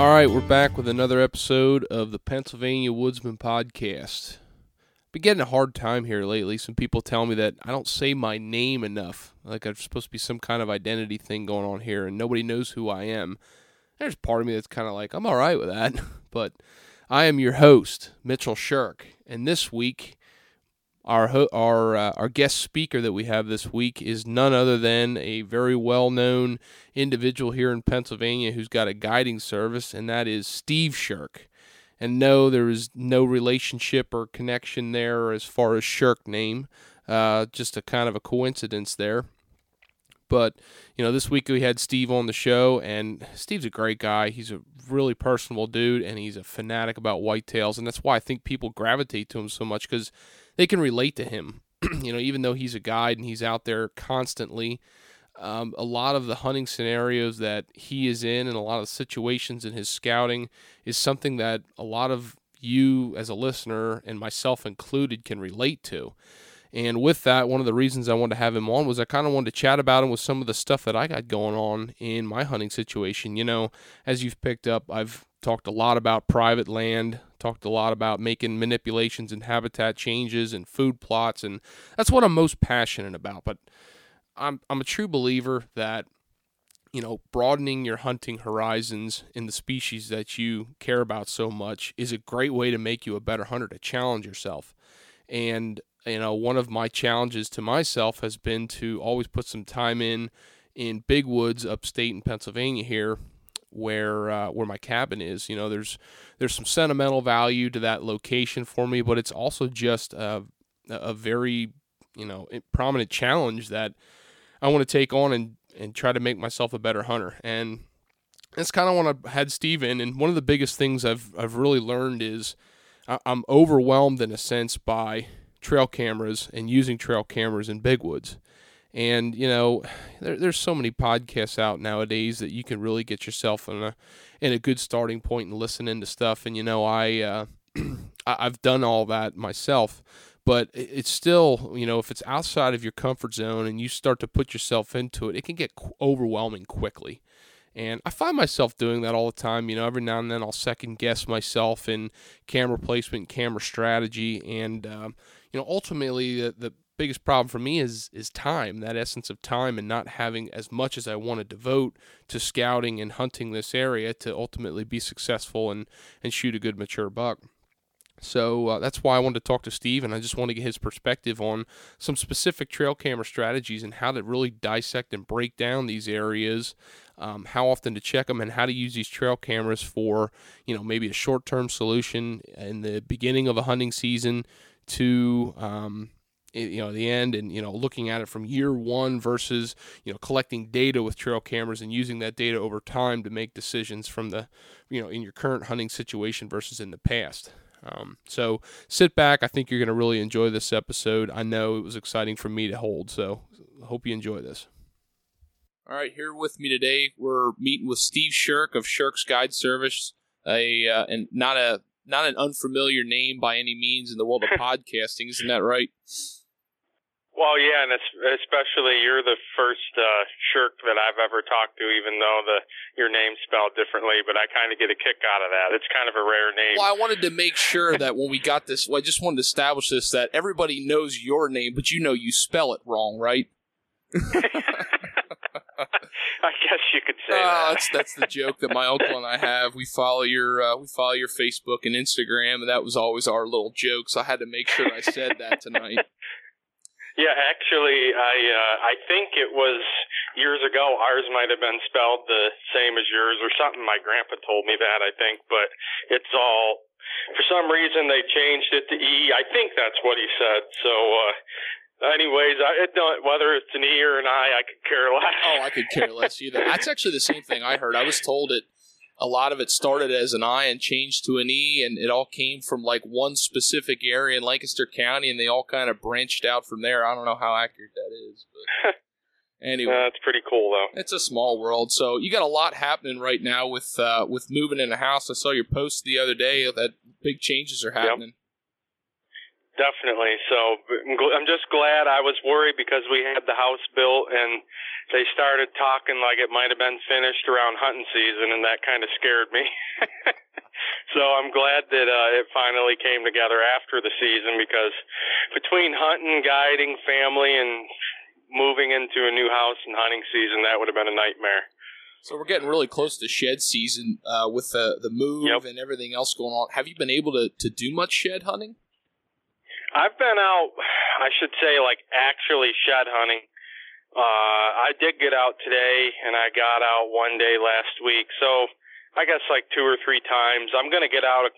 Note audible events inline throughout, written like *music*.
All right, we're back with another episode of the Pennsylvania Woodsman Podcast. Been getting a hard time here lately. Some people tell me that I don't say my name enough. Like I'm supposed to be some kind of identity thing going on here, and nobody knows who I am. There's part of me that's kind of like I'm all right with that, *laughs* but I am your host, Mitchell Shirk, and this week our our uh, our guest speaker that we have this week is none other than a very well known individual here in Pennsylvania who's got a guiding service, and that is Steve Sherk. And no, there is no relationship or connection there as far as Shirk name, uh, just a kind of a coincidence there. But you know, this week we had Steve on the show, and Steve's a great guy. He's a really personable dude, and he's a fanatic about whitetails, and that's why I think people gravitate to him so much because they can relate to him. *clears throat* you know, even though he's a guide and he's out there constantly, um, a lot of the hunting scenarios that he is in and a lot of situations in his scouting is something that a lot of you as a listener and myself included can relate to. And with that, one of the reasons I wanted to have him on was I kind of wanted to chat about him with some of the stuff that I got going on in my hunting situation. You know, as you've picked up, I've talked a lot about private land, talked a lot about making manipulations and habitat changes and food plots, and that's what I'm most passionate about. But I'm I'm a true believer that you know broadening your hunting horizons in the species that you care about so much is a great way to make you a better hunter to challenge yourself. And you know, one of my challenges to myself has been to always put some time in in big woods upstate in Pennsylvania here where uh, where my cabin is. You know, there's there's some sentimental value to that location for me, but it's also just a, a very you know prominent challenge that I want to take on and and try to make myself a better hunter. And that's kind of what I had Steve in. And one of the biggest things I've I've really learned is I'm overwhelmed in a sense by trail cameras and using trail cameras in big woods. And you know, there, there's so many podcasts out nowadays that you can really get yourself in a in a good starting point and listen into stuff. And you know, I uh, *clears throat* I've done all that myself, but it's still you know if it's outside of your comfort zone and you start to put yourself into it, it can get overwhelming quickly. And I find myself doing that all the time. You know, every now and then I'll second guess myself in camera placement, camera strategy, and um, you know, ultimately the, the biggest problem for me is is time, that essence of time, and not having as much as I want to devote to scouting and hunting this area to ultimately be successful and and shoot a good mature buck. So uh, that's why I wanted to talk to Steve, and I just want to get his perspective on some specific trail camera strategies and how to really dissect and break down these areas, um, how often to check them, and how to use these trail cameras for, you know, maybe a short-term solution in the beginning of a hunting season to, um, you know the end and you know looking at it from year one versus you know collecting data with trail cameras and using that data over time to make decisions from the you know in your current hunting situation versus in the past. Um, so sit back. I think you're going to really enjoy this episode. I know it was exciting for me to hold so hope you enjoy this. All right here with me today we're meeting with steve sherk of sherk's guide service a uh, and not a not an unfamiliar name by any means in the world of *laughs* podcasting isn't that right well, yeah, and especially you're the first uh, shirk that I've ever talked to, even though the your name's spelled differently. But I kind of get a kick out of that. It's kind of a rare name. Well, I wanted to make sure that when we got this, well, I just wanted to establish this that everybody knows your name, but you know you spell it wrong, right? *laughs* I guess you could say uh, that. That's that's the joke that my uncle and I have. We follow your uh, we follow your Facebook and Instagram, and that was always our little joke. So I had to make sure I said that tonight. *laughs* Yeah, actually, I uh, I think it was years ago ours might have been spelled the same as yours or something. My grandpa told me that I think, but it's all for some reason they changed it to E. I think that's what he said. So. uh Anyways, I, it don't, whether it's an E or an I, I could care less. Oh, I could care less either. That's actually the same thing I heard. I was told it a lot of it started as an I and changed to an E, and it all came from like one specific area in Lancaster County, and they all kind of branched out from there. I don't know how accurate that is, but *laughs* anyway, Uh, pretty cool though. it's a small world. So you got a lot happening right now with uh, with moving in a house. I saw your post the other day that big changes are happening. Definitely. So I'm just glad I was worried because we had the house built and they started talking like it might have been finished around hunting season, and that kind of scared me. *laughs* so I'm glad that uh, it finally came together after the season because between hunting, guiding, family, and moving into a new house and hunting season, that would have been a nightmare. So we're getting really close to shed season uh, with the the move Yep. and everything else going on. Have you been able to, to do much shed hunting? I've been out, I should say, like actually shed hunting. Uh, I did get out today, and I got out one day last week. So I guess like two or three times. I'm gonna get out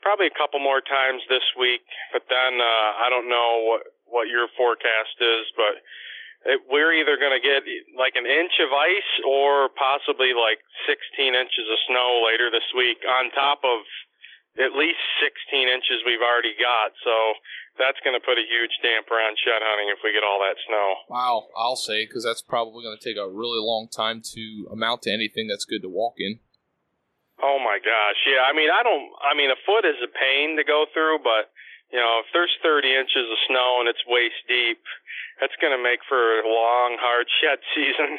probably a couple more times this week, but then uh, I don't know what what your forecast is, but it, we're either gonna get like an inch of ice or possibly like 16 inches of snow later this week, on top of at least 16 inches we've already got. So that's going to put a huge damper on shed hunting if we get all that snow. Wow, I'll say because that's probably going to take a really long time to amount to anything that's good to walk in. Oh my gosh, yeah. I mean, I don't. I mean, a foot is a pain to go through, but you know, if there's 30 inches of snow and it's waist deep, that's going to make for a long, hard shed *laughs* season.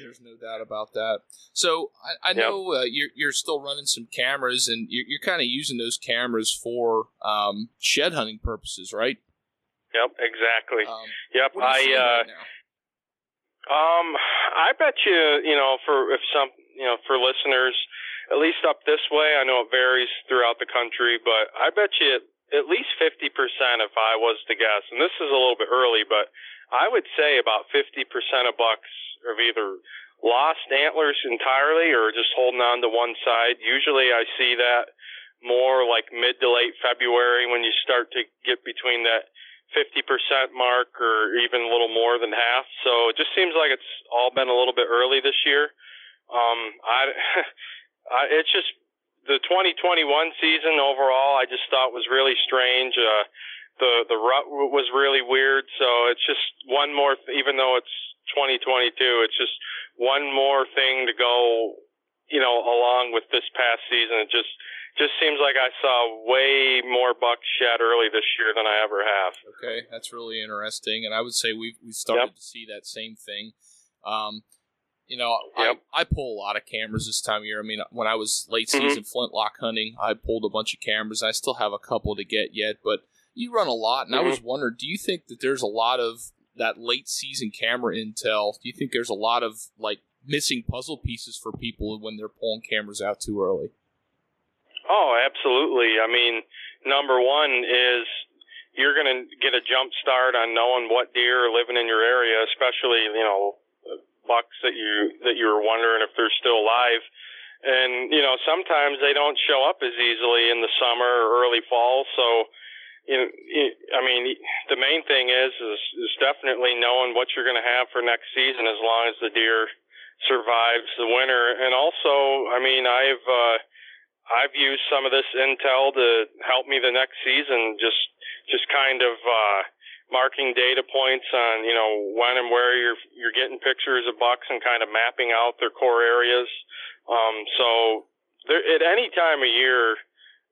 There's no doubt about that. So I, I know uh, you're you're still running some cameras, and you're, you're kind of using those cameras for um, shed hunting purposes, right? yep, exactly. Um, Yep, I. uh right? Um, I bet you, you know, for if some, you know, for listeners, at least up this way, I know it varies throughout the country, but I bet you at least 50% if I was to guess, and this is a little bit early, but I would say about 50% of bucks have either lost antlers entirely or just holding on to one side. Usually I see that more like mid to late February when you start to get between that 50% mark or even a little more than half. So it just seems like it's all been a little bit early this year. Um, I, *laughs* I it's just the 2021 season overall. I just thought was really strange. Uh, the the rut was really weird. So it's just one more. Th- even though it's 2022, it's just one more thing to go. You know, along with this past season, it just just seems like I saw way more bucks shed early this year than I ever have. Okay, that's really interesting, and I would say we've we've started Yep. to see that same thing. Um, you know, Yep. I, I pull a lot of cameras this time of year. I mean, when I was late Mhm. season flintlock hunting, I pulled a bunch of cameras. I still have a couple to get yet, but you run a lot, and I was wondering, do you think that there's a lot of that late season camera intel? Do you think there's a lot of like missing puzzle pieces for people when they're pulling cameras out too early? Oh, absolutely. I mean, number one is you're going to get a jump start on knowing what deer are living in your area, especially you know bucks that you that you were wondering if they're still alive. And you know sometimes they don't show up as easily in the summer or early fall. So you know, I mean, the main thing is is is definitely knowing what you're going to have for next season, as long as the deer survives the winter. And also, I mean, I've uh, I've used some of this intel to help me the next season. Just just kind of uh, marking data points on you know when and where you're you're getting pictures of bucks and kind of mapping out their core areas. Um, so there, at any time of year,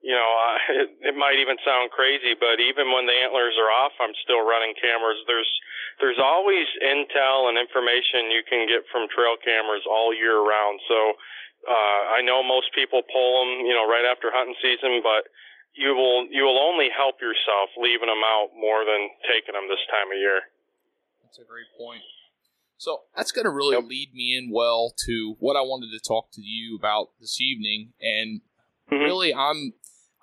you know, uh, *laughs* it, it might even sound crazy, but even when the antlers are off, I'm still running cameras. There's there's always intel and information you can get from trail cameras all year round. So uh, I know most people pull them, you know, right after hunting season, but you will you will only help yourself leaving them out more than taking them this time of year. That's a great point. So that's going to really Yep. lead me in well to what I wanted to talk to you about this evening. And Mhm. really, I'm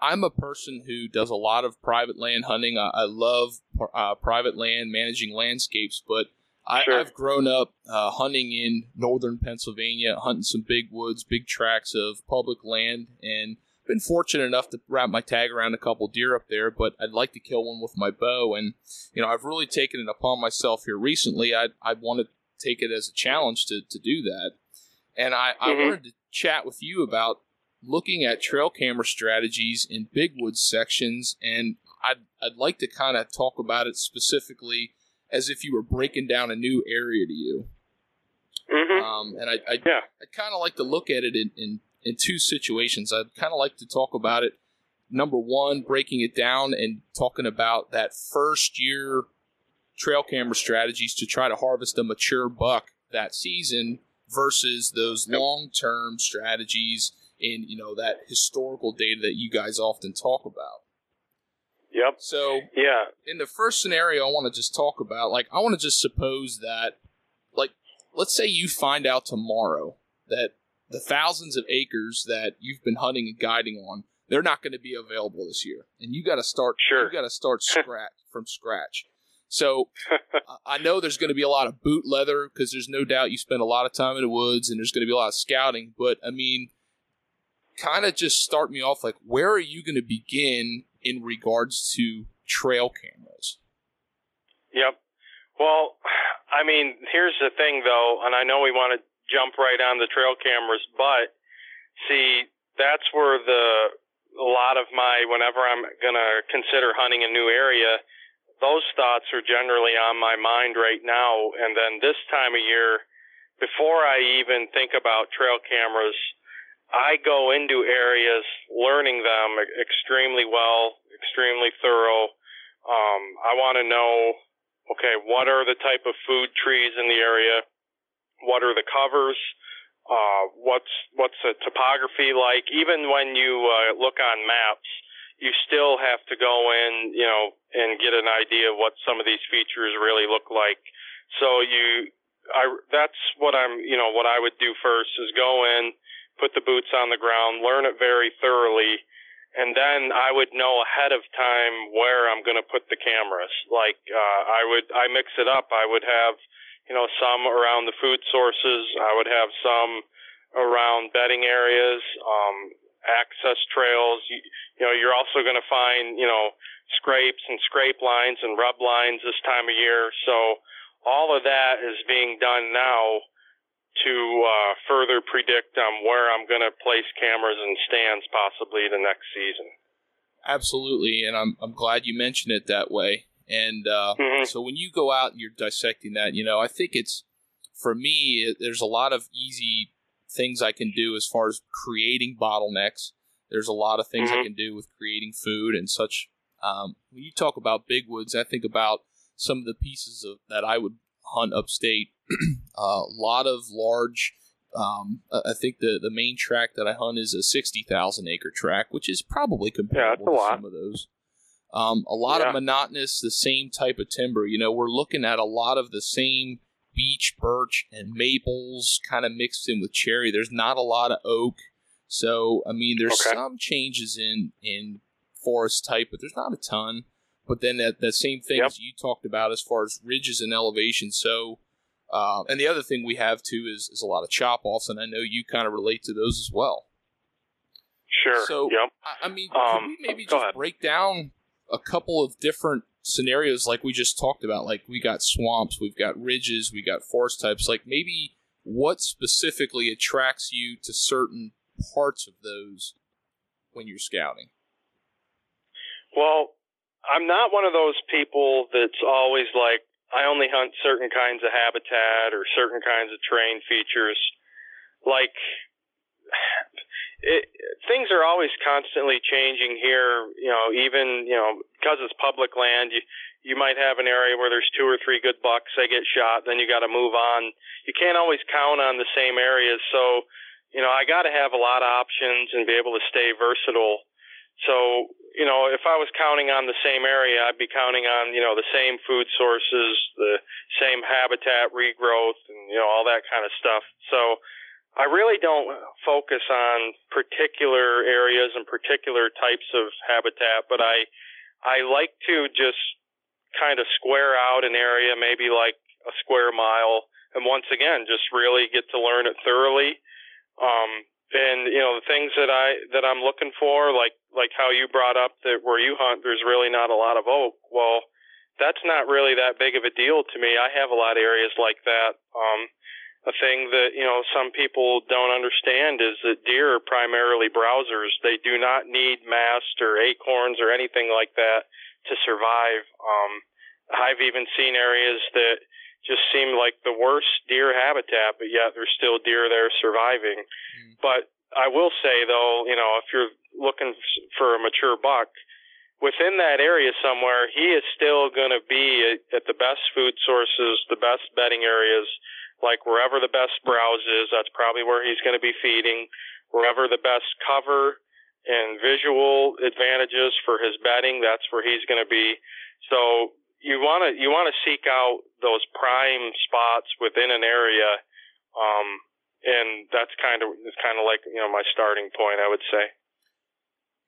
I'm a person who does a lot of private land hunting. I, I love uh, private land, managing landscapes, but I, Sure. I've grown up uh, hunting in northern Pennsylvania, hunting some big woods, big tracts of public land, and been fortunate enough to wrap my tag around a couple deer up there. But I'd like to kill one with my bow, and you know I've really taken it upon myself here recently. I I want to take it as a challenge to to do that, and I, I Mhm. wanted to chat with you about looking at trail camera strategies in big woods sections, and I'd I'd like to kind of talk about it specifically as if you were breaking down a new area to you. hmm Um, and I, I, Yeah. I kind of like to look at it in, in, in two situations. I'd kind of like to talk about it. Number one, breaking it down and talking about that first year trail camera strategies to try to harvest a mature buck that season versus those long term strategies in you know that historical data that you guys often talk about. Yep. So Yeah. in the first scenario I want to just talk about, like I want to just suppose that like let's say you find out tomorrow that the thousands of acres that you've been hunting and guiding on, they're not going to be available this year. And you got to start Sure. you got to start *laughs* scratch from scratch. So *laughs* I- know there's going to be a lot of boot leather because there's no doubt you spend a lot of time in the woods and there's going to be a lot of scouting. But I mean, kind of just start me off like, where are you going to begin in regards to trail cameras? Yep. Well, I mean, here's the thing though, and I know we want to jump right on the trail cameras, but see, that's where the a lot of my whenever I'm gonna consider hunting a new area, those thoughts are generally on my mind right now. And then this time of year, before I even think about trail cameras, I go into areas learning them extremely well, extremely thorough. Um, I want to know, okay, what are the type of food trees in the area? What are the covers? Uh, what's what's the topography like? Even when you uh, look on maps, you still have to go in, you know, and get an idea of what some of these features really look like. So you, I, that's what I'm, you know, what I would do first is go in, put the boots on the ground, learn it very thoroughly, and then I would know ahead of time where I'm going to put the cameras. Like uh, I would, I mix it up. I would have, you know, some around the food sources. I would have some around bedding areas, um, access trails. You, you know, you're also going to find, you know, scrapes and scrape lines and rub lines this time of year. So all of that is being done now to uh, further predict um, where I'm going to place cameras and stands possibly the next season. Absolutely, and I'm I'm glad you mentioned it that way. And uh, Mhm. so when you go out and you're dissecting that, you know, I think it's for me. it- There's a lot of easy things I can do as far as creating bottlenecks. There's a lot of things I Mhm. can do with creating food and such. Um, when you talk about big woods, I think about some of the pieces of that I would hunt upstate. *clears throat* a lot of large. Um, I I think the the main track that I hunt is a sixty thousand acre track, which is probably comparable a to some of those. Um, a lot Yeah. of monotonous, the same type of timber. You know, we're looking at a lot of the same beech, birch, and maples kind of mixed in with cherry. There's not a lot of oak. So, I mean, there's Okay. some changes in in forest type, but there's not a ton. But then that, that same thing Yep. you talked about as far as ridges and elevation. So, uh, and the other thing we have too is, is a lot of chop offs, and I know you kind of relate to those as well. Sure. So- yep. I, I mean, Um, we maybe just ahead. break down a couple of different scenarios like we just talked about? Like we got swamps, we've got ridges, we got forest types. Like maybe what specifically attracts you to certain parts of those when you're scouting? Well, I'm not one of those people that's always like, I only hunt certain kinds of habitat or certain kinds of terrain features. Like, it, things are always constantly changing here. You know, even you know because it's public land, you you might have an area where there's two or three good bucks. They get shot, then you got to move on. You can't always count on the same areas, so you know I got to have a lot of options and be able to stay versatile. So you know, if I was counting on the same area, I'd be counting on you know the same food sources, the same habitat regrowth, and you know all that kind of stuff. So I really don't focus on particular areas and particular types of habitat, but I I like to just kind of square out an area, maybe like a square mile, and once again, just really get to learn it thoroughly. Um, and you know the things that I that I'm looking for, like like how you brought up that where you hunt, there's really not a lot of oak. Well, that's not really that big of a deal to me. I have a lot of areas like that. Um, a thing that you know some people don't understand is that deer are primarily browsers. They do not need mast or acorns or anything like that to survive. Um, I've even seen areas that just seem like the worst deer habitat, but yet there's still deer there surviving. Mm. But I will say though, you know, if you're looking for a mature buck, within that area somewhere, he is still going to be at the best food sources, the best bedding areas, like wherever the best browse is, that's probably where he's going to be feeding. Wherever the best cover and visual advantages for his bedding, that's where he's going to be. So you want to you want to seek out those prime spots within an area, um, and that's kind of it's kind of like you know my starting point, I would say.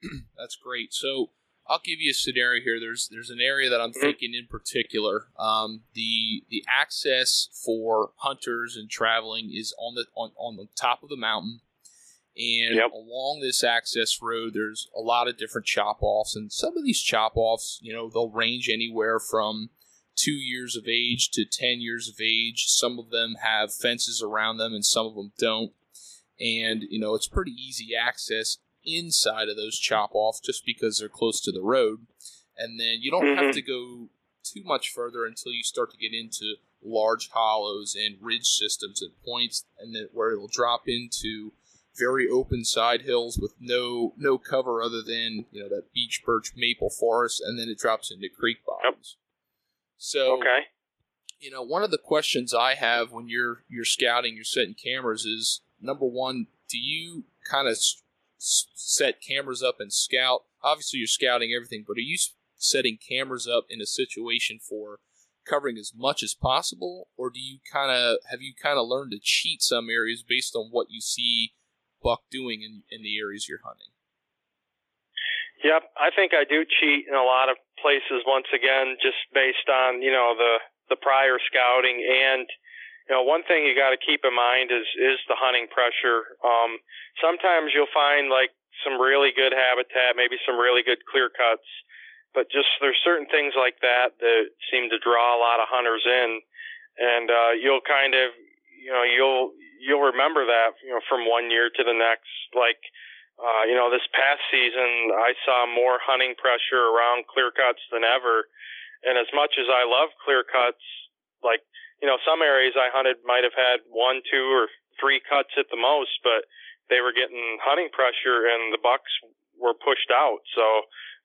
*clears throat* that's great. So I'll give you a scenario here. There's there's an area that I'm mm-hmm. thinking in particular. Um, the the access for hunters and traveling is on the on, on the top of the mountain, and yep. along this access road, there's a lot of different chop offs, and some of these chop offs, you know, they'll range anywhere from two years of age to ten years of age. Some of them have fences around them, and some of them don't. And you know, it's pretty easy access inside of those chop offs just because they're close to the road. And then you don't mm-hmm. have to go too much further until you start to get into large hollows and ridge systems at points and then where it'll drop into very open side hills with no no cover other than you know that beech birch maple forest and then it drops into creek bottoms yep. so okay you know one of the questions i have when you're you're scouting you're setting cameras is number one do you kind of set cameras up and scout? Obviously, you're scouting everything, but are you setting cameras up in a situation for covering as much as possible, or do you kind of have you kind of learned to cheat some areas based on what you see buck doing in in the areas you're hunting? Yep, I think I do cheat in a lot of places. Once again, just based on you know the the prior scouting and you know, one thing you got to keep in mind is is the hunting pressure. Um, sometimes you'll find like some really good habitat, maybe some really good clear cuts, but just there's certain things like that that seem to draw a lot of hunters in, and uh, you'll kind of, you know, you'll you'll remember that, you know, from one year to the next. Like, uh, you know, this past season I saw more hunting pressure around clear cuts than ever, and as much as I love clear cuts, like you know, some areas I hunted might have had one, two, or three cuts at the most, but they were getting hunting pressure and the bucks were pushed out. So,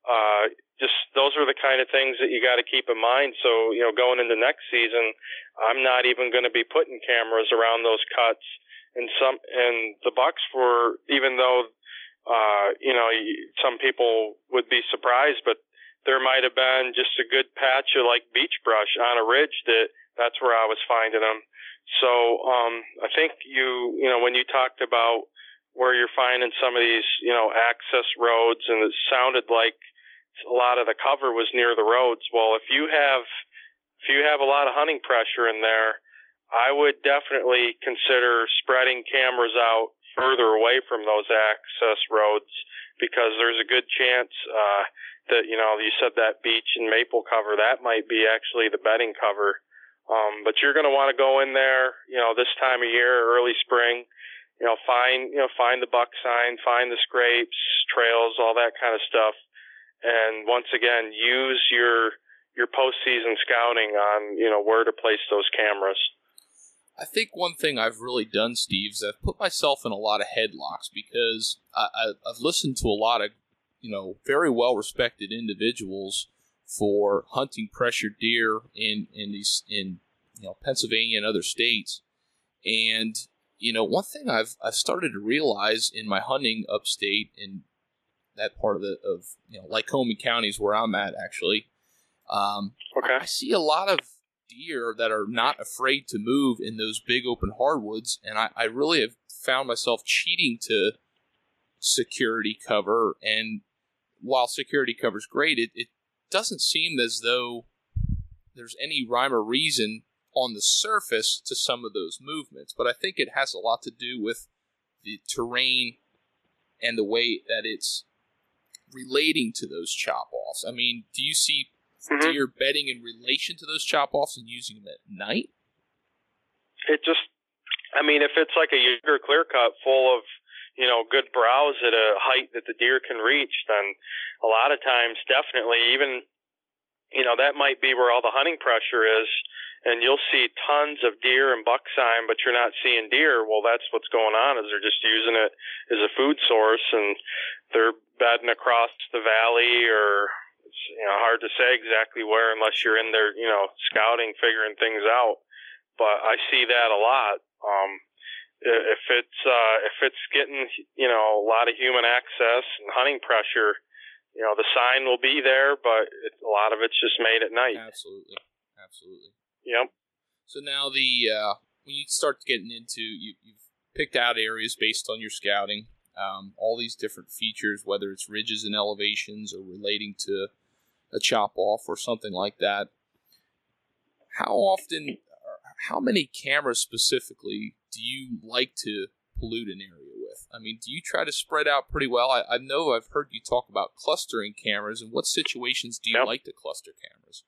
uh, just those are the kind of things that you got to keep in mind. So, you know, going into next season, I'm not even going to be putting cameras around those cuts. And some, and the bucks were, even though, uh, you know, some people would be surprised, but there might have been just a good patch of like beech brush on a ridge that that's where I was finding them. So um, I think you you know when you talked about where you're finding some of these you know access roads, and it sounded like a lot of the cover was near the roads. Well, if you have if you have a lot of hunting pressure in there, I would definitely consider spreading cameras out further away from those access roads because there's a good chance uh, that you know you said that beech and maple cover that might be actually the bedding cover um, but you're going to want to go in there, you know, this time of year, early spring, you know, find, you know, find the buck sign, find the scrapes, trails, all that kind of stuff. And once again, use your, your postseason scouting on, you know, where to place those cameras. I think one thing I've really done, Steve, is I've put myself in a lot of headlocks because I, I, I've listened to a lot of, you know, very well respected individuals for hunting pressure deer in in these in you know Pennsylvania and other states. And you know, one thing I've I've started to realize in my hunting upstate in that part of the of you know Lycoming County is where I'm at actually. Um, okay. I, I see a lot of deer that are not afraid to move in those big open hardwoods, and I, I really have found myself cheating to security cover. And while security cover is great, it, it doesn't seem as though there's any rhyme or reason on the surface to some of those movements, but I think it has a lot to do with the terrain and the way that it's relating to those chop offs. I mean, do you see Mhm. deer bedding in relation to those chop offs and using them at night? it just I mean, if it's like a younger clear cut full of, you know, good browse at a height that the deer can reach, then a lot of times definitely even you know, that might be where all the hunting pressure is and you'll see tons of deer and buck sign, but you're not seeing deer. Well, that's what's going on is they're just using it as a food source and they're bedding across the valley or it's you know hard to say exactly where unless you're in there, you know, scouting, figuring things out but I see that a lot. Um, if it's uh, if it's getting you know a lot of human access and hunting pressure, you know the sign will be there, but it, a lot of it's just made at night. Absolutely, absolutely. Yep. So now the uh, when you start getting into you, you've picked out areas based on your scouting, um, all these different features, whether it's ridges and elevations or relating to a chop off or something like that. How often, how many cameras specifically do you like to pollute an area with? I mean, do you try to spread out pretty well? I, I know I've heard you talk about clustering cameras, and what situations do you Yep. like to cluster cameras?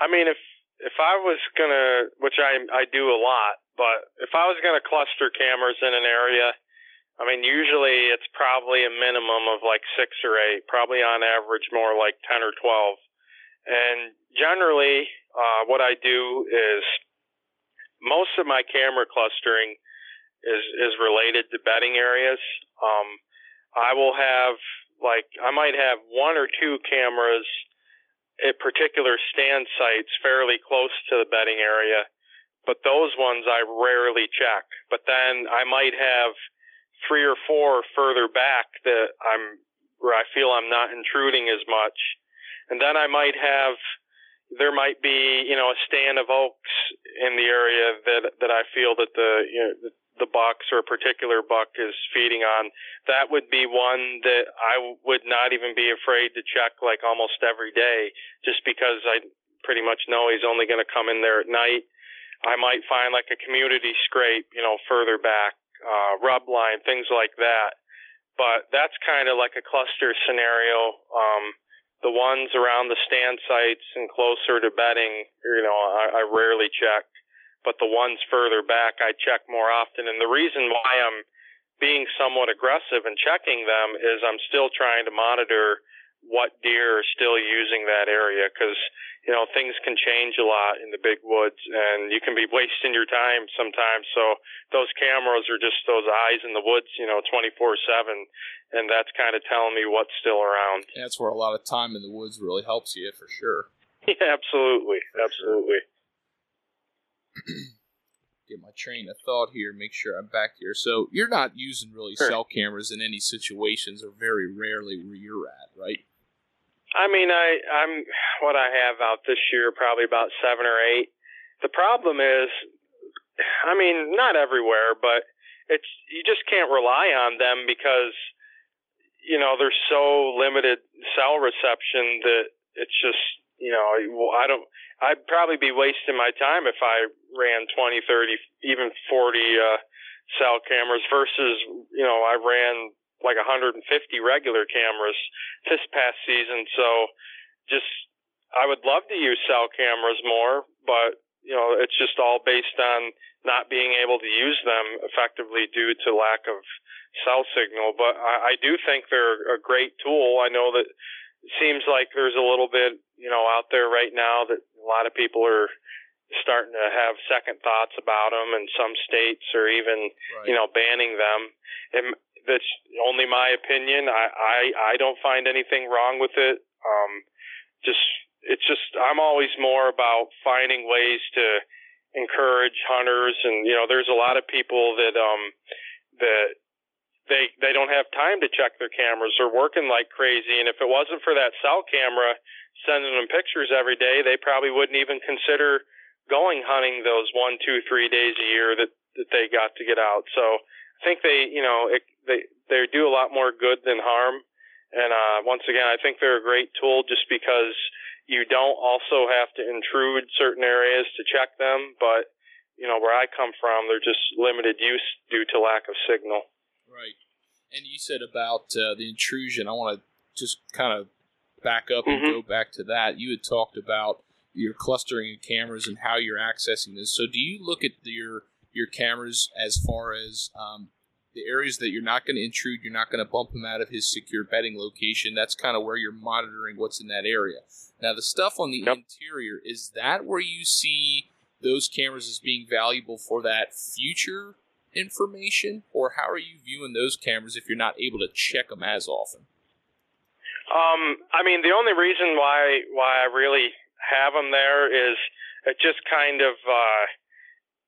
I mean, if if I was gonna, which I I do a lot, but if I was gonna cluster cameras in an area, I mean, usually it's probably a minimum of like six or eight, probably on average more like ten or twelve. And generally, uh, what I do is most of my camera clustering is is related to bedding areas. Um, I will have like I might have one or two cameras at particular stand sites fairly close to the bedding area, but those ones I rarely check. But then I might have three or four further back that I'm where I feel I'm not intruding as much, and then I might have there might be you know a stand of oaks in the area that that I feel that the you know the, the bucks or a particular buck is feeding on that would be one that I would not even be afraid to check like almost every day just because I pretty much know he's only going to come in there at night. I might find like a community scrape, you know, further back, uh, rub line, things like that. But that's kind of like a cluster scenario. Um, the ones around the stand sites and closer to bedding, you know, I, I rarely check. But the ones further back, I check more often. And the reason why I'm being somewhat aggressive and checking them is I'm still trying to monitor what deer are still using that area because you know things can change a lot in the big woods and you can be wasting your time sometimes so those cameras are just those eyes in the woods you know 24/7 and that's kind of telling me what's still around That's where a lot of time in the woods really helps you for sure. *laughs* yeah absolutely absolutely *clears throat* Get my train of thought here, make sure I'm back here. So you're not using really Sure. cell cameras in any situations, or very rarely where you're at, right? I mean, I I'm what I have out this year probably about seven or eight. The problem is, I mean, not everywhere, but it's you just can't rely on them because you know there's so limited cell reception that it's just you know I don't I'd probably be wasting my time if I ran 20, 30, even 40 uh, cell cameras versus you know I ran like 150 regular cameras this past season. So just I would love to use cell cameras more, but you know it's just all based on not being able to use them effectively due to lack of cell signal. But I, I do think they're a great tool. I know that it seems like there's a little bit you know out there right now that a lot of people are starting to have second thoughts about them, and some states are even Right. you know banning them. And that's only my opinion. I, I I don't find anything wrong with it. Um, just it's just I'm always more about finding ways to encourage hunters, and you know, there's a lot of people that um that they they don't have time to check their cameras. They're working like crazy, and if it wasn't for that cell camera sending them pictures every day, they probably wouldn't even consider going hunting those one, two, three days a year that that they got to get out. So I think they, you know, it, they they do a lot more good than harm. And uh, once again, I think they're a great tool just because You don't also have to intrude certain areas to check them, but you know where I come from, they're just limited use due to lack of signal. Right. And you said about uh, the intrusion. I want to just kind of back up and Mhm. go back to that. You had talked about your clustering of cameras and how you're accessing this. So, do you look at your your cameras as far as um, the areas that you're not going to intrude? You're not going to bump him out of his secure bedding location. That's kind of where you're monitoring what's in that area. Now, the stuff on the Yep. interior is that where you see those cameras as being valuable for that future information, or how are you viewing those cameras if you're not able to check them as often? Um, I mean, the only reason why why I really have them there is it just kind of uh,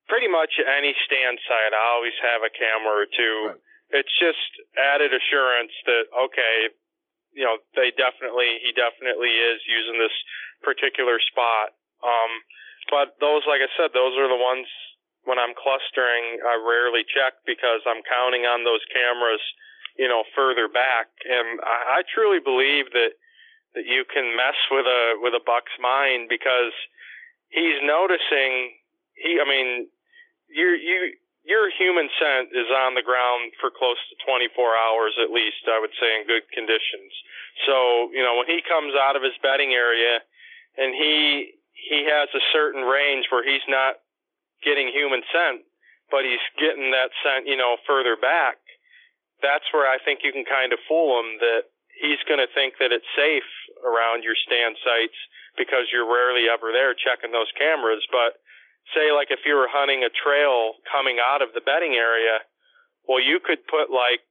pretty much any stand site. I always have a camera or two. Right. It's just added assurance that okay, you know, they definitely he definitely is using this particular spot. Um, but those, like I said, those are the ones when I'm clustering. I rarely check because I'm counting on those cameras you know, further back. And I, I truly believe that that you can mess with a with a buck's mind because he's noticing. He, I mean, your you your human scent is on the ground for close to 24 hours at least. I would say in good conditions. So you know, when he comes out of his bedding area, and he he has a certain range where he's not getting human scent, but he's getting that scent, you know, further back that's where I think you can kind of fool him that he's going to think that it's safe around your stand sites because you're rarely ever there checking those cameras. But say like if you were hunting a trail coming out of the bedding area, well, you could put like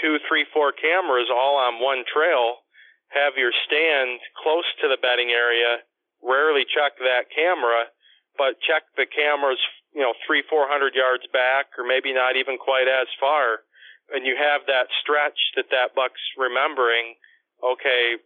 two, three, four cameras all on one trail, have your stand close to the bedding area, rarely check that camera, but check the cameras, you know, three, four hundred yards back, or maybe not even quite as far and you have that stretch that that buck's remembering, okay,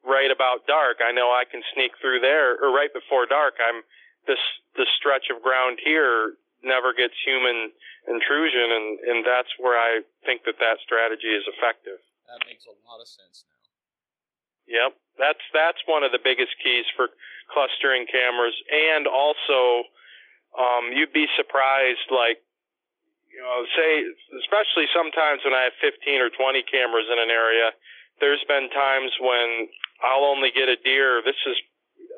right about dark, I know I can sneak through there, or right before dark, I'm this this stretch of ground here never gets human intrusion, and and that's where I think that that strategy is effective. That makes a lot of sense now. Yep, that's that's one of the biggest keys for clustering cameras, and also um, you'd be surprised, like you know, say, especially sometimes when I have 15 or 20 cameras in an area, there's been times when I'll only get a deer. This is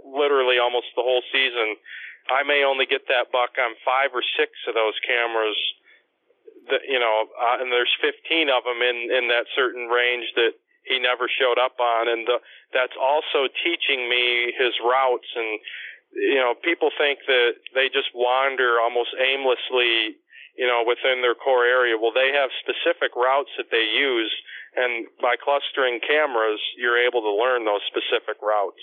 literally almost the whole season. I may only get that buck on five or six of those cameras. That you know, uh, and there's 15 of them in in that certain range that he never showed up on, and the, that's also teaching me his routes. And you know, people think that they just wander almost aimlessly you know, within their core area. Well, they have specific routes that they use, and by clustering cameras, you're able to learn those specific routes.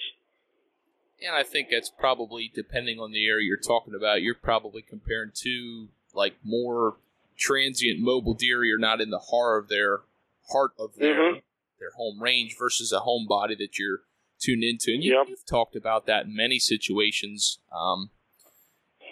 And I think that's probably depending on the area you're talking about. You're probably comparing to like more transient mobile deer. You're not in the heart of their heart of their Mhm. their home range versus a home body that you're tuned into. And you, Yep. you've talked about that in many situations. Um,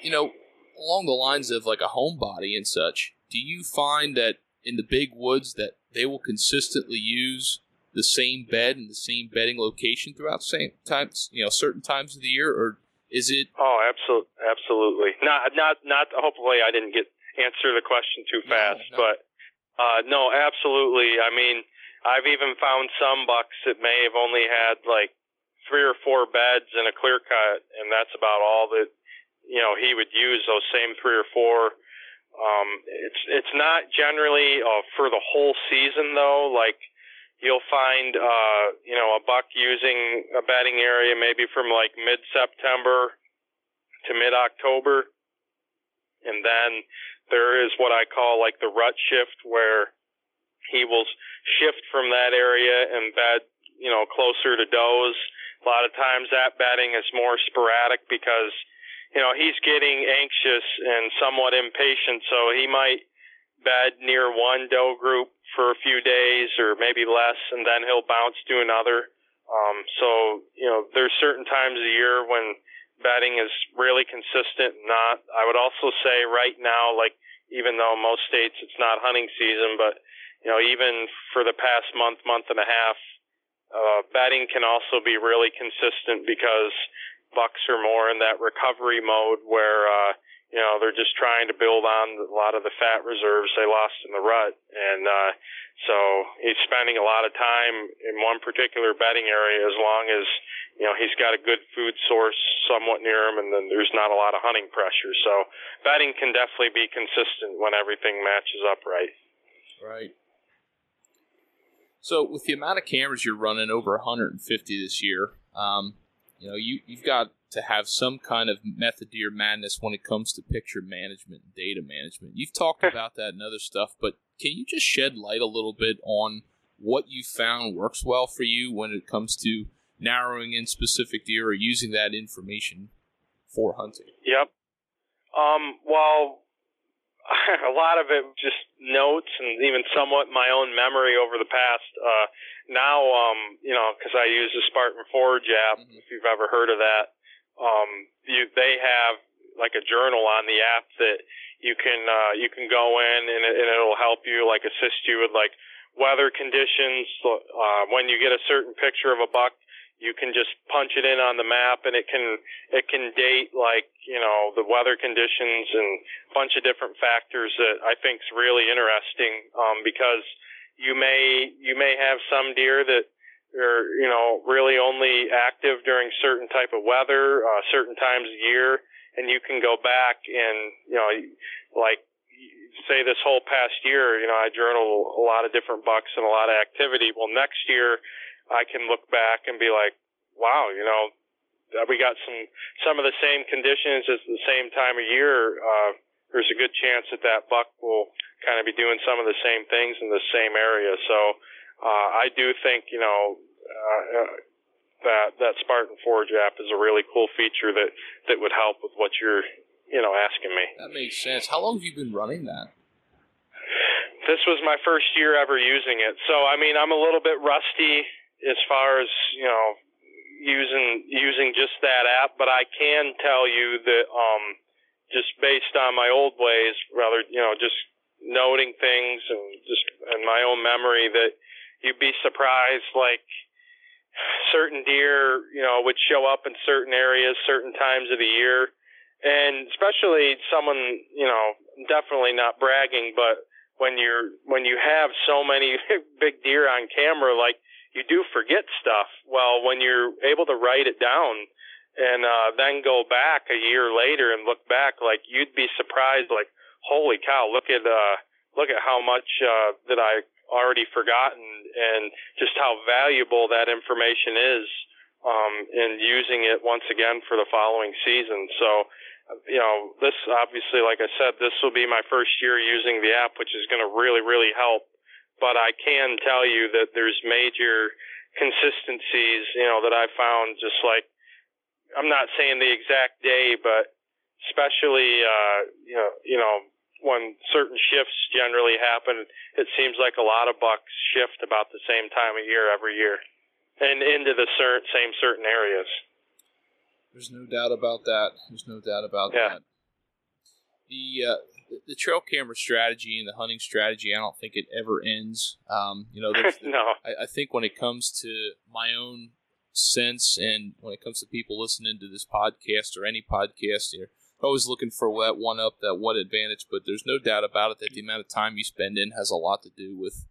you know, along the lines of like a homebody and such, do you find that in the big woods that they will consistently use the same bed and the same bedding location throughout same times, you know, certain times of the year, or is it? Oh, absolutely, absolutely. Not, not, not. Hopefully, I didn't get answer the question too No, fast, no. but uh, no, absolutely. I mean, I've even found some bucks that may have only had like three or four beds and a clear cut, and that's about all that you know he would use those same three or four. Um, it's it's not generally uh, for the whole season though. Like you'll find uh, you know a buck using a bedding area maybe from like mid September to mid October, and then there is what I call like the rut shift where he will shift from that area and bed you know closer to does. A lot of times that bedding is more sporadic because you know he's getting anxious and somewhat impatient, so he might bed near one doe group for a few days or maybe less, and then he'll bounce to another. Um, so you know there's certain times of year when bedding is really consistent. Not, I would also say right now, like even though most states it's not hunting season, but you know even for the past month, month and a half, Uh, bedding can also be really consistent because bucks are more in that recovery mode where uh, you know they're just trying to build on a lot of the fat reserves they lost in the rut, and uh, so he's spending a lot of time in one particular bedding area as long as you know he's got a good food source somewhat near him, and then there's not a lot of hunting pressure. So bedding can definitely be consistent when everything matches up right. Right. So with the amount of cameras you're running, over 150 this year, um, you know you you've got to have some kind of method to your madness when it comes to picture management and data management. You've talked about that and other stuff, but can you just shed light a little bit on what you found works well for you when it comes to narrowing in specific deer or using that information for hunting? Yep. Um, well, *laughs* a lot of it just notes and even somewhat my own memory over the past. Uh, now, um, you know, because I use the Spartan Forge app, mm-hmm. if you've ever heard of that, um, you, they have like a journal on the app that you can uh, you can go in and, it, and it'll help you like assist you with like weather conditions. Uh, when you get a certain picture of a buck, you can just punch it in on the map and it can it can date like you know the weather conditions and a bunch of different factors that I think is really interesting um, because you may you may have some deer that are you know really only active during certain type of weather uh, certain times of year and you can go back and you know like say this whole past year you know I journal a lot of different bucks and a lot of activity well next year I can look back and be like, wow, you know, we got some some of the same conditions at the same time of year. Uh, there's a good chance that that buck will kind of be doing some of the same things in the same area. So uh, I do think you know uh, uh, that that Spartan Forge app is a really cool feature that that would help with what you're you know asking me. That makes sense. How long have you been running that? This was my first year ever using it. So I mean I'm a little bit rusty as far as you know using using just that app, but I can tell you that um, just based on my old ways, rather you know just noting things and just in my own memory that you'd be surprised like certain deer you know would show up in certain areas certain times of the year and especially someone you know definitely not bragging but when you're when you have so many *laughs* big deer on camera like you do forget stuff. Well, when you're able to write it down and uh, then go back a year later and look back, like you'd be surprised, like, holy cow, look at uh, look at how much uh, that I already forgotten, and just how valuable that information is um, in using it once again for the following season. So, you know, this obviously, like I said, this will be my first year using the app, which is going to really, really help but I can tell you that there's major consistencies, you know, that I found just like I'm not saying the exact day, but especially uh, you know, you know, when certain shifts generally happen, it seems like a lot of bucks shift about the same time of year every year, and into the cer- same certain areas. There's no doubt about that. There's no doubt about yeah. that. The uh, the, trail camera strategy and the hunting strategy, I don't think it ever ends. Um, you know, *laughs* no. I, I, think when it comes to my own sense and when it comes to people listening to this podcast or any podcast, you're always looking for that one up, that one advantage. But there's no doubt about it that the amount of time you spend in has a lot to do with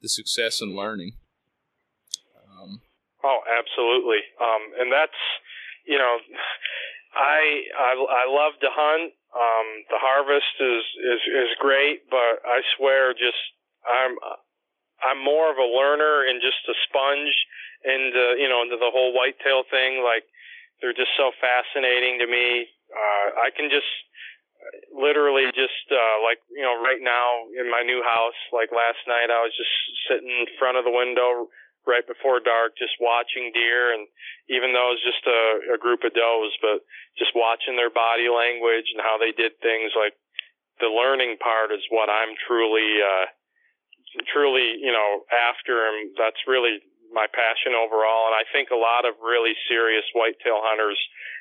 the success and learning. Um, oh, absolutely. Um, and that's, you know, I, I I love to hunt. Um, the harvest is is is great, but I swear, just I'm I'm more of a learner and just a sponge into you know into the whole whitetail thing. Like they're just so fascinating to me. Uh, I can just literally just uh, like you know right now in my new house. Like last night, I was just sitting in front of the window right before dark, just watching deer, and even though it was just a, a group of does, but just watching their body language and how they did things. Like the learning part is what I'm truly, uh, truly, you know, after, and that's really my passion overall. And I think a lot of really serious whitetail hunters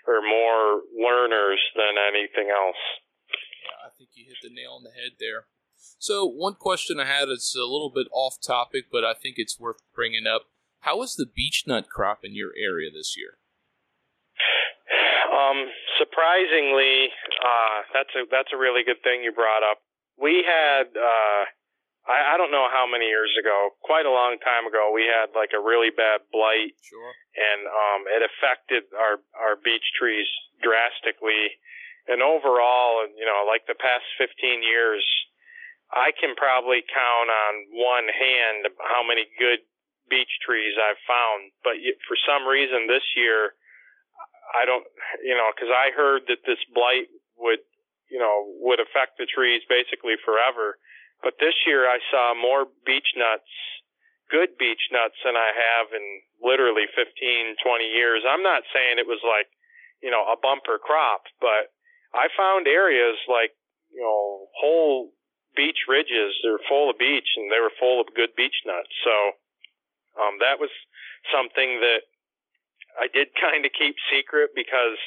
are more learners than anything else. Yeah, I think you hit the nail on the head there. So one question I had is a little bit off topic, but I think it's worth bringing up. How was the beech nut crop in your area this year? Um, surprisingly, uh, that's a that's a really good thing you brought up. We had uh, I, I don't know how many years ago, quite a long time ago, we had like a really bad blight, Sure. and um, it affected our our beech trees drastically. And overall, you know, like the past 15 years, I can probably count on one hand how many good beech trees I've found. But for some reason this year, I don't, you know, because I heard that this blight would, you know, would affect the trees basically forever. But this year I saw more beech nuts, good beech nuts than I have in literally 15, 20 years. I'm not saying it was like, you know, a bumper crop, but I found areas like, you know, whole beech ridges, they're full of beech and they were full of good beech nuts. So, um, that was something that I did *laughs* kind of keep secret because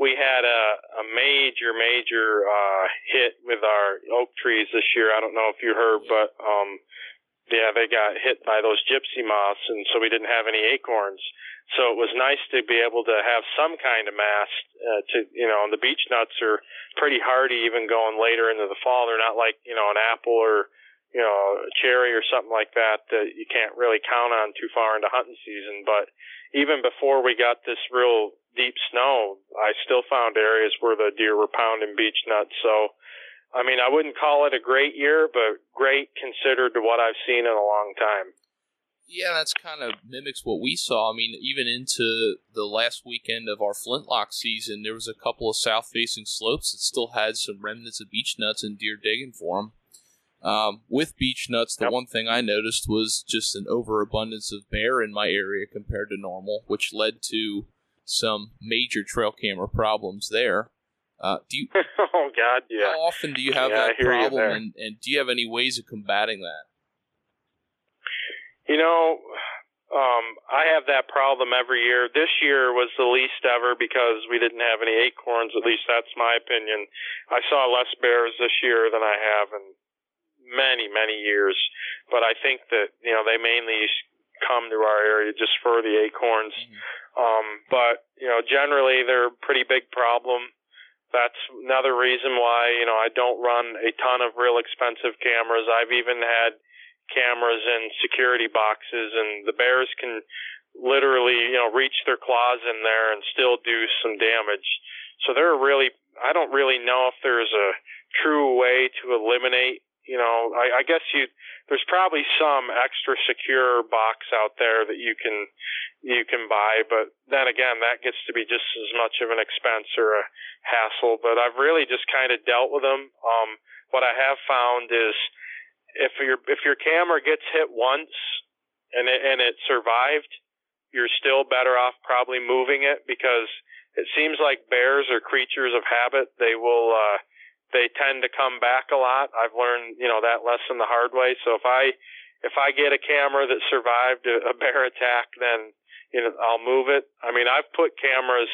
we had a, a major, major uh, hit with our oak trees this year. I don't know if you heard, but um, yeah, they got hit by those gypsy moths, and so we didn't have any acorns. So it was nice to be able to have some kind of mast uh, to, you know, and the beech nuts are pretty hardy even going later into the fall. They're not like, you know, an apple or, you know, a cherry or something like that that you can't really count on too far into hunting season. But even before we got this real deep snow, I still found areas where the deer were pounding beech nuts. So, I mean, I wouldn't call it a great year, but great considered to what I've seen in a long time. Yeah, that's kind of mimics what we saw. I mean, even into the last weekend of our flintlock season, there was a couple of south-facing slopes that still had some remnants of beech nuts and deer digging for them. Um, with beech nuts, the Yep. one thing I noticed was just an overabundance of bear in my area compared to normal, which led to some major trail camera problems there. Uh, do you, *laughs* oh God, yeah. how often do you have Yeah, that problem, and, and do you have any ways of combating that? You know, um, I have that problem every year. This year was the least ever because we didn't have any acorns. At least that's my opinion. I saw less bears this year than I have in many, many years. But I think that you know they mainly come to our area just for the acorns. Um, but you know, generally they're a pretty big problem. That's another reason why you know I don't run a ton of real expensive cameras. I've even had cameras in security boxes, and the bears can literally you know reach their claws in there and still do some damage. So they're really I don't really know if there's a true way to eliminate. You know, I, I guess you there's probably some extra secure box out there that you can you can buy, but then again, that gets to be just as much of an expense or a hassle. But I've really just kind of dealt with them. Um, what I have found is if your if your camera gets hit once and it, and it survived, you're still better off probably moving it because it seems like bears are creatures of habit. They will uh, they tend to come back a lot. I've learned you know that lesson the hard way. So if I if I get a camera that survived a, bear attack, then you know I'll move it. I mean I've put cameras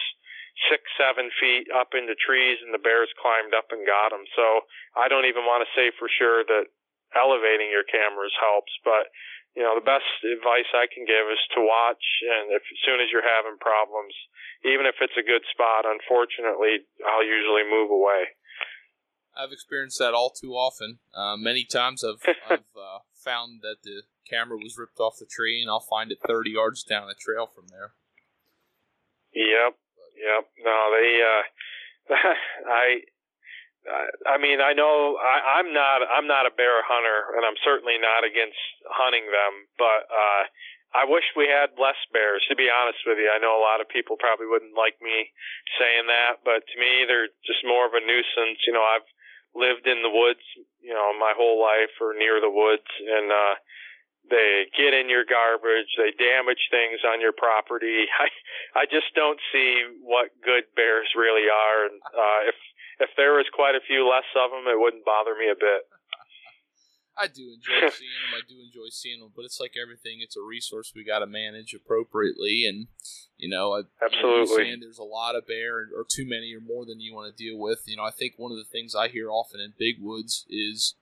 six seven feet up into trees and the bears climbed up and got them. So I don't even want to say for sure that elevating your cameras helps, but you know, the best advice I can give is to watch and if as soon as you're having problems, even if it's a good spot, unfortunately, I'll usually move away. I've experienced that all too often. Uh, many times I've, *laughs* I've uh, found that the camera was ripped off the tree, and I'll find it 30 yards down a trail from there. Yep. Yep. No, they uh *laughs* I I mean, I know I, I'm not I'm not a bear hunter, and I'm certainly not against hunting them. But uh, I wish we had less bears. To be honest with you, I know a lot of people probably wouldn't like me saying that, but to me, they're just more of a nuisance. You know, I've lived in the woods, you know, my whole life or near the woods, and uh, they get in your garbage. They damage things on your property. *laughs* I I just don't see what good bears really are. And uh, if if there was quite a few less of them, it wouldn't bother me a bit. *laughs* *laughs* I do enjoy seeing them. I do enjoy seeing them, but it's like everything. It's a resource we got to manage appropriately, and you know, I, Absolutely. You know, there's a lot of bear, or too many, or more than you want to deal with. You know, I think one of the things I hear often in big woods is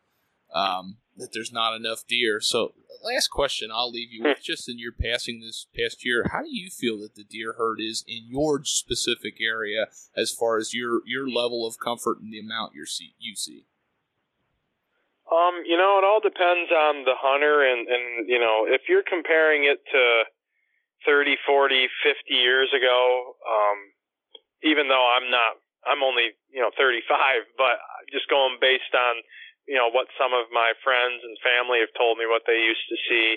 um, that there's not enough deer. So, last question I'll leave you with just in your passing this past year, how do you feel that the deer herd is in your specific area as far as your your level of comfort and the amount you see you see? Um, you know, it all depends on the hunter and and you know, if you're comparing it to 30, 40, 50 years ago, um even though I'm not I'm only, you know, 35, but just going based on, you know, what some of my friends and family have told me what they used to see,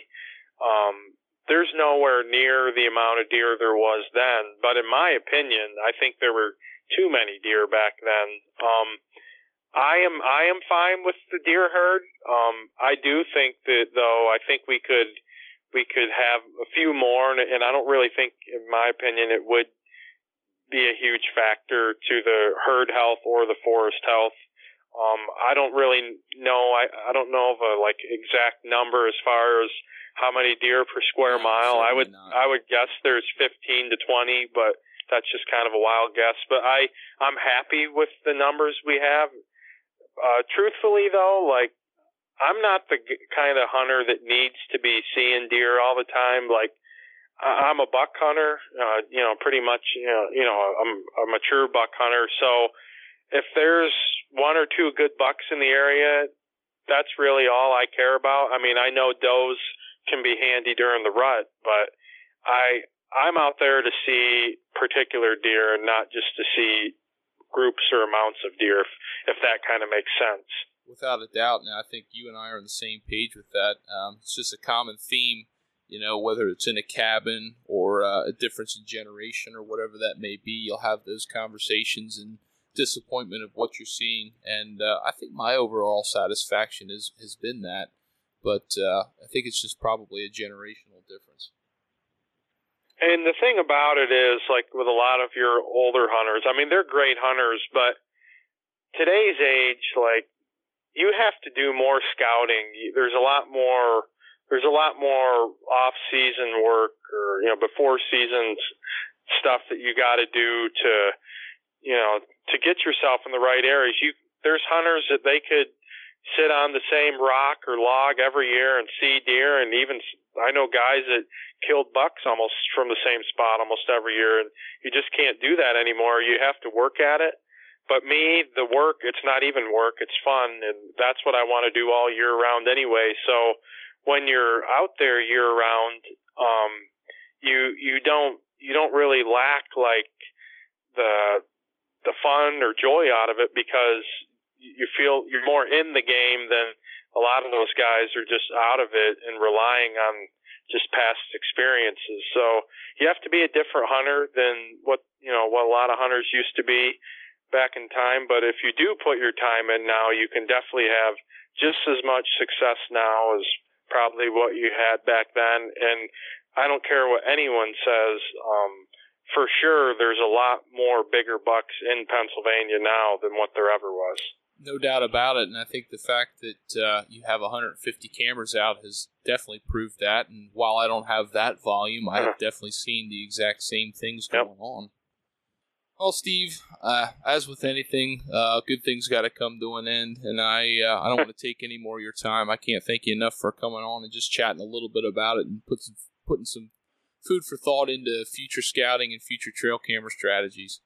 um there's nowhere near the amount of deer there was then, but in my opinion, I think there were too many deer back then. Um I am I am fine with the deer herd. Um, I do think that though I think we could we could have a few more, and, and I don't really think, in my opinion, it would be a huge factor to the herd health or the forest health. Um, I don't really know. I I don't know of a like exact number as far as how many deer per square No, mile. I would not. I would guess there's 15 to 20, but that's just kind of a wild guess. But I I'm happy with the numbers we have. Uh, truthfully though, like I'm not the kind of hunter that needs to be seeing deer all the time. Like I'm a buck hunter, uh, you know, pretty much, you know, you know, I'm a mature buck hunter. So if there's one or two good bucks in the area, that's really all I care about. I mean, I know does can be handy during the rut, but I I'm out there to see particular deer and not just to see groups or amounts of deer, if, if that kind of makes sense. Without a doubt, and I think you and I are on the same page with that. Um, it's just a common theme, you know, whether it's in a cabin or uh, a difference in generation or whatever that may be. You'll have those conversations and disappointment of what you're seeing, and uh, I think my overall satisfaction is has been that. But uh, I think it's just probably a generational difference. And the thing about it is, like with a lot of your older hunters, I mean, they're great hunters, but today's age, like, you have to do more scouting. There's a lot more, there's a lot more off-season work or, you know, before seasons stuff that you got to do to, you know, to get yourself in the right areas. You, there's hunters that they could sit on the same rock or log every year and see deer and even, I know guys that killed bucks almost from the same spot almost every year and you just can't do that anymore you have to work at it but me the work it's not even work it's fun and that's what i want to do all year round anyway so when you're out there year round um you you don't you don't really lack like the the fun or joy out of it because you feel you're more in the game than a lot of those guys are just out of it and relying on just past experiences. So you have to be a different hunter than what you know what a lot of hunters used to be back in time. But if you do put your time in now, you can definitely have just as much success now as probably what you had back then. And I don't care what anyone says. Um, for sure, there's a lot more bigger bucks in Pennsylvania now than what there ever was. No doubt about it, and I think the fact that uh, you have 150 cameras out has definitely proved that. And while I don't have that volume, I *laughs* have definitely seen the exact same things Yep. going on. Well, Steve, uh, as with anything, uh, good things got to come to an end, and I uh, I don't want to take any more of your time. I can't thank you enough for coming on and just chatting a little bit about it and put some, putting some food for thought into future scouting and future trail camera strategies.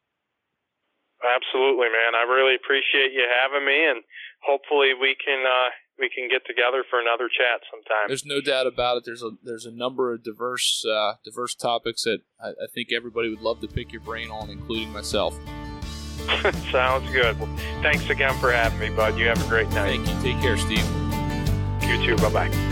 Absolutely, man. I really appreciate you having me, and hopefully we can uh, we can get together for another chat sometime. There's no doubt about it. There's a there's a number of diverse uh, diverse topics that I, I think everybody would love to pick your brain on, including myself. *laughs* Sounds good. Well, thanks again for having me, bud. You have a great night. Thank you. Take care, Steve. You too. Bye bye.